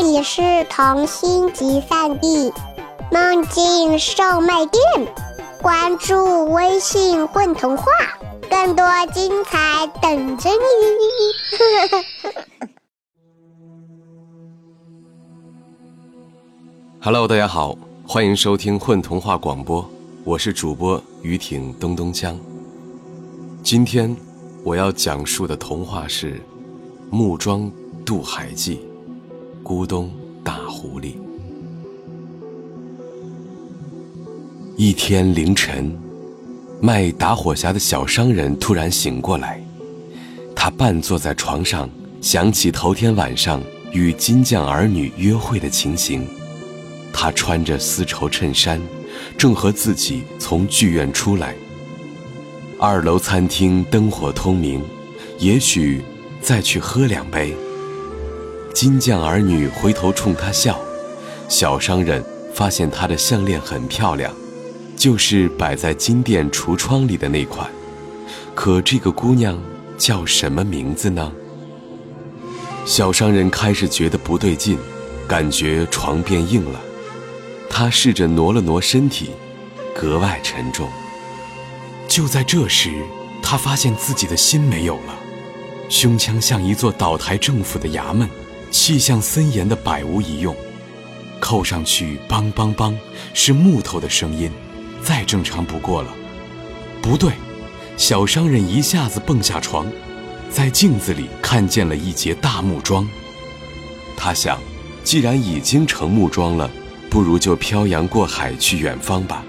这里是童心集散地，梦境售卖店。关注微信“混童话”，更多精彩等着你。Hello，大家好，欢迎收听混童话广播，我是主播于挺东东江。今天我要讲述的童话是《木桩渡海记》，咕咚大狐狸。一天凌晨，卖打火匣的小商人突然醒过来，他半坐在床上，想起头天晚上与金匠儿女约会的情形。他穿着丝绸衬衫，正和自己从剧院出来。二楼餐厅灯火通明，也许再去喝两杯。金匠儿女回头冲他笑，小商人发现他的项链很漂亮，就是摆在金店橱窗里的那款。可这个姑娘叫什么名字呢？小商人开始觉得不对劲，感觉床变硬了。他试着挪了挪身体，格外沉重。就在这时，他发现自己的心没有了，胸腔像一座倒台政府的衙门，气象森严的百无一用。扣上去，梆梆梆，是木头的声音，再正常不过了。不对，小商人一下子蹦下床，在镜子里看见了一截大木桩。他想，既然已经成木桩了。不如就漂洋过海去远方吧，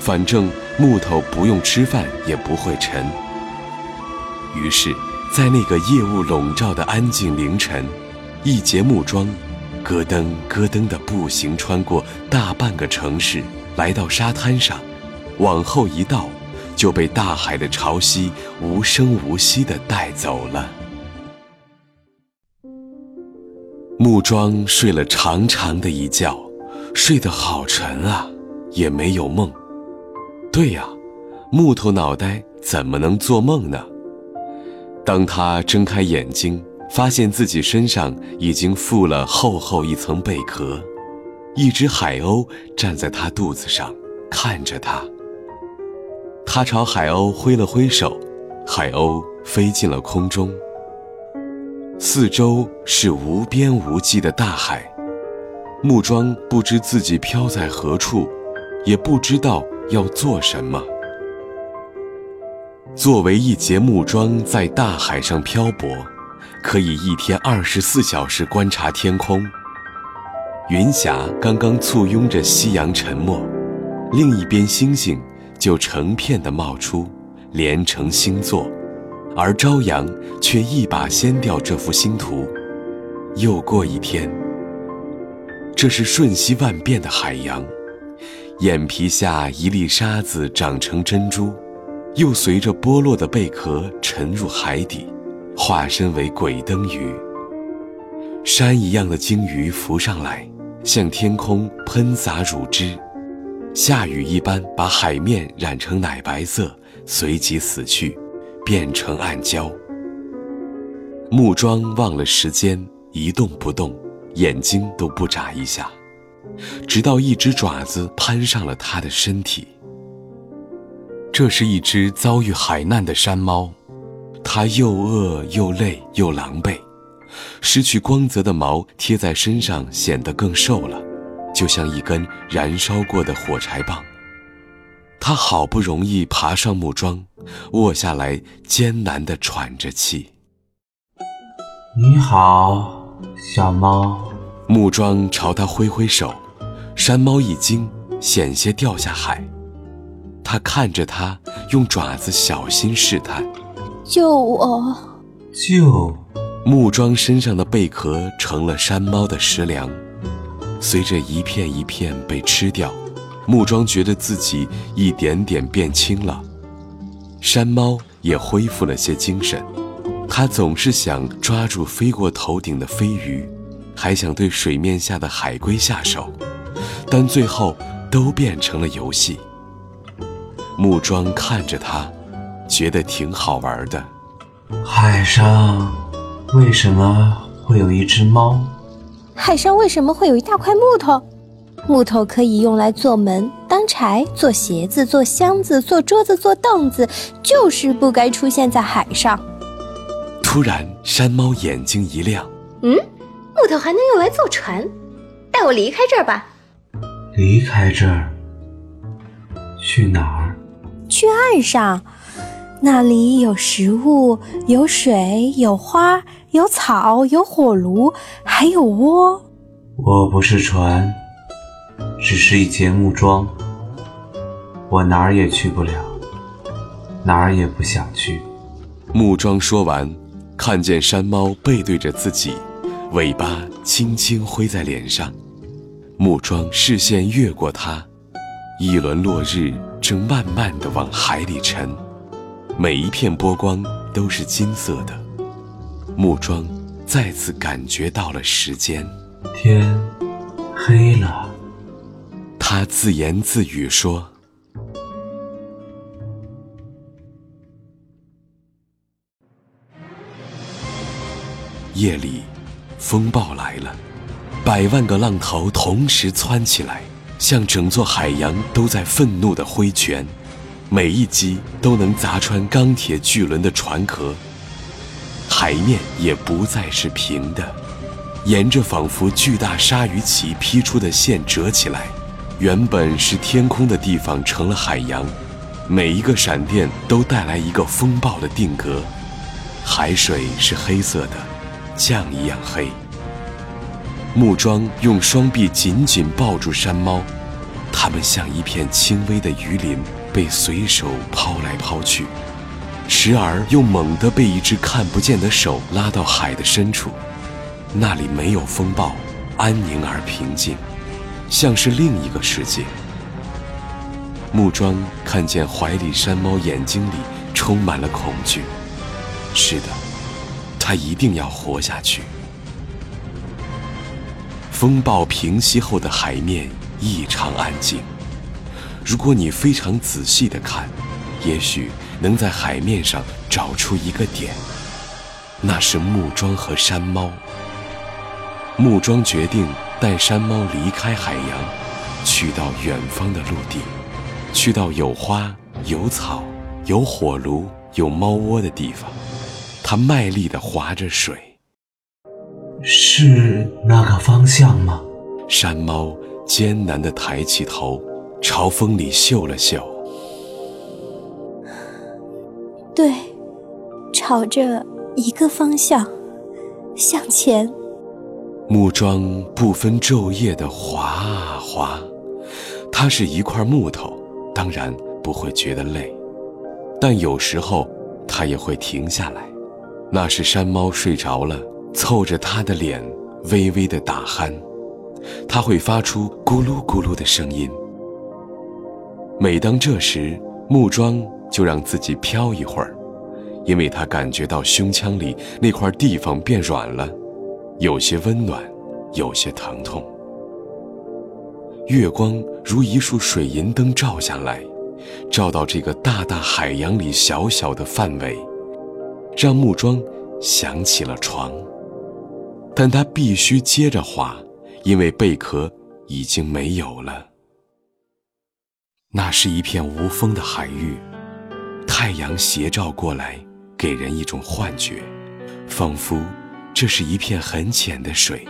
反正木头不用吃饭也不会沉。于是，在那个夜雾笼罩的安静凌晨，一节木桩咯噔咯噔地步行穿过大半个城市，来到沙滩上，往后一倒，就被大海的潮汐无声无息地带走了。木桩睡了长长的一觉。睡得好沉啊，也没有梦。对呀，木头脑袋怎么能做梦呢？当他睁开眼睛，发现自己身上已经覆了厚厚一层贝壳，一只海鸥站在他肚子上，看着他。他朝海鸥挥了挥手，海鸥飞进了空中。四周是无边无际的大海。木桩不知自己飘在何处，也不知道要做什么。作为一节木桩在大海上漂泊，可以一天二十四小时观察天空。云霞刚刚簇拥着夕阳沉没，另一边星星就成片的冒出，连成星座，而朝阳却一把掀掉这幅星图。又过一天。这是瞬息万变的海洋，眼皮下一粒沙子长成珍珠，又随着剥落的贝壳沉入海底，化身为鬼灯鱼。山一样的鲸鱼浮上来，向天空喷洒乳汁，下雨一般把海面染成奶白色，随即死去，变成暗礁。木桩忘了时间，一动不动。眼睛都不眨一下，直到一只爪子攀上了他的身体。这是一只遭遇海难的山猫，它又饿又累又狼狈，失去光泽的毛贴在身上显得更瘦了，就像一根燃烧过的火柴棒。它好不容易爬上木桩，卧下来，艰难地喘着气。你好。小猫，木桩朝他挥挥手，山猫一惊，险些掉下海。它看着它，用爪子小心试探：“救我！”救！木桩身上的贝壳成了山猫的食粮，随着一片一片被吃掉，木桩觉得自己一点点变轻了。山猫也恢复了些精神。它总是想抓住飞过头顶的飞鱼，还想对水面下的海龟下手，但最后都变成了游戏。木桩看着他，觉得挺好玩的。海上为什么会有一只猫？海上为什么会有一大块木头？木头可以用来做门、当柴、做鞋子、做箱子、做桌子、做凳子，就是不该出现在海上。突然，山猫眼睛一亮：“嗯，木头还能用来做船？带我离开这儿吧！”离开这儿？去哪儿？去岸上，那里有食物，有水，有花，有草，有火炉，还有窝。我不是船。只是一节木桩，我哪儿也去不了，哪儿也不想去。木桩说完，看见山猫背对着自己，尾巴轻轻挥在脸上。木桩视线越过它，一轮落日正慢慢地往海里沉，每一片波光都是金色的。木桩再次感觉到了时间，天黑了。他自言自语说：“夜里，风暴来了，百万个浪头同时窜起来，像整座海洋都在愤怒的挥拳，每一击都能砸穿钢铁巨轮的船壳。海面也不再是平的，沿着仿佛巨大鲨鱼鳍劈出的线折起来。”原本是天空的地方成了海洋，每一个闪电都带来一个风暴的定格。海水是黑色的，酱一样黑。木桩用双臂紧紧抱住山猫，它们像一片轻微的鱼鳞，被随手抛来抛去，时而又猛地被一只看不见的手拉到海的深处，那里没有风暴，安宁而平静。像是另一个世界。木桩看见怀里山猫眼睛里充满了恐惧。是的，它一定要活下去。风暴平息后的海面异常安静。如果你非常仔细的看，也许能在海面上找出一个点，那是木桩和山猫。木桩决定。带山猫离开海洋，去到远方的陆地，去到有花、有草、有火炉、有猫窝的地方。它卖力地划着水。是那个方向吗？山猫艰难地抬起头，朝风里嗅了嗅。对，朝着一个方向，向前。木桩不分昼夜地滑啊滑，它是一块木头，当然不会觉得累，但有时候它也会停下来，那是山猫睡着了，凑着它的脸微微的打鼾，它会发出咕噜咕噜的声音。每当这时，木桩就让自己飘一会儿，因为他感觉到胸腔里那块地方变软了。有些温暖，有些疼痛。月光如一束水银灯照下来，照到这个大大海洋里小小的范围，让木桩想起了床。但它必须接着划，因为贝壳已经没有了。那是一片无风的海域，太阳斜照过来，给人一种幻觉，仿佛。这是一片很浅的水，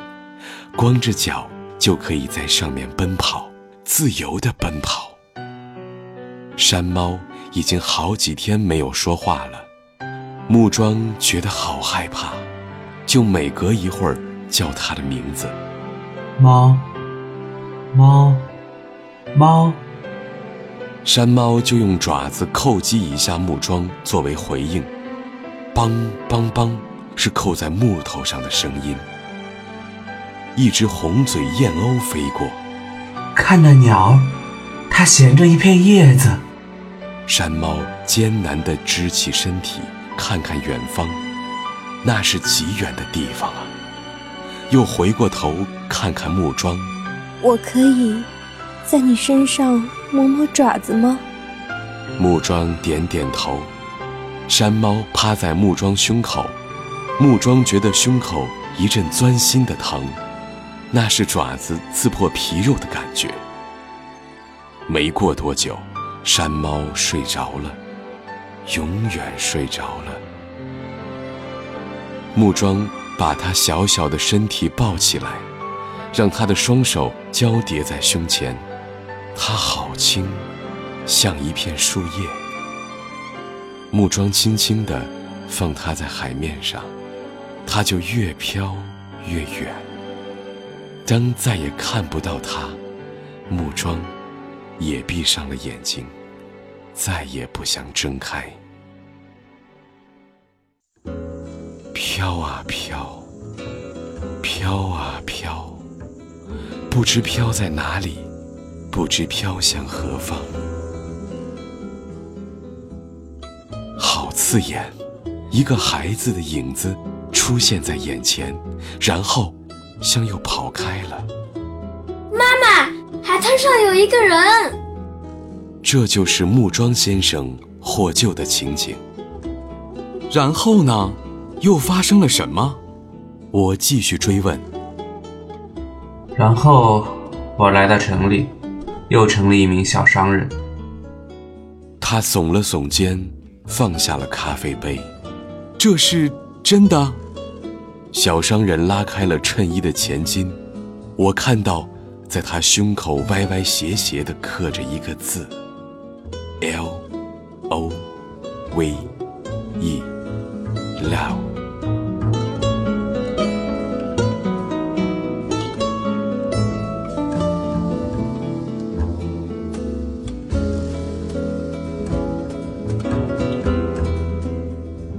光着脚就可以在上面奔跑，自由地奔跑。山猫已经好几天没有说话了，木桩觉得好害怕，就每隔一会儿叫它的名字：猫，猫，猫。山猫就用爪子叩击一下木桩作为回应，梆梆梆。是扣在木头上的声音。一只红嘴燕鸥飞过，看那鸟，它衔着一片叶子。山猫艰难地支起身体，看看远方，那是极远的地方啊。又回过头看看木桩，我可以在你身上摸摸爪子吗？木桩点点头。山猫趴在木桩胸口。木桩觉得胸口一阵钻心的疼，那是爪子刺破皮肉的感觉。没过多久，山猫睡着了，永远睡着了。木桩把它小小的身体抱起来，让他的双手交叠在胸前，它好轻，像一片树叶。木桩轻轻地放它在海面上，它就越飘越远。当再也看不到它，木桩。也闭上了眼睛，再也不想睁开。飘啊飘，飘啊飘，不知飘在哪里，不知飘向何方。好刺眼！一个孩子的影子出现在眼前，然后向右跑开了。妈妈海滩上有一个人，这就是木桩先生获救的情景。然后呢？又发生了什么？我继续追问。然后我来到城里，又成了一名小商人。他耸了耸肩，放下了咖啡杯。这是真的？小商人拉开了衬衣的前襟，我看到。在他胸口歪歪斜斜地刻着一个字，L O V E，Love。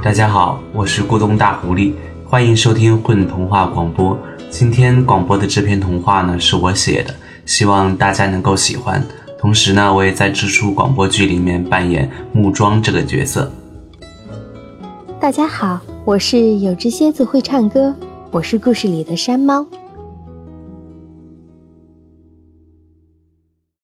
大家好，我是咕咚大狐狸，欢迎收听混童话广播。今天广播的这篇童话呢，是我写的，希望大家能够喜欢。同时呢，我也在这出广播剧里面扮演木桩这个角色。大家好，我是有只蝎子会唱歌，我是故事里的山猫。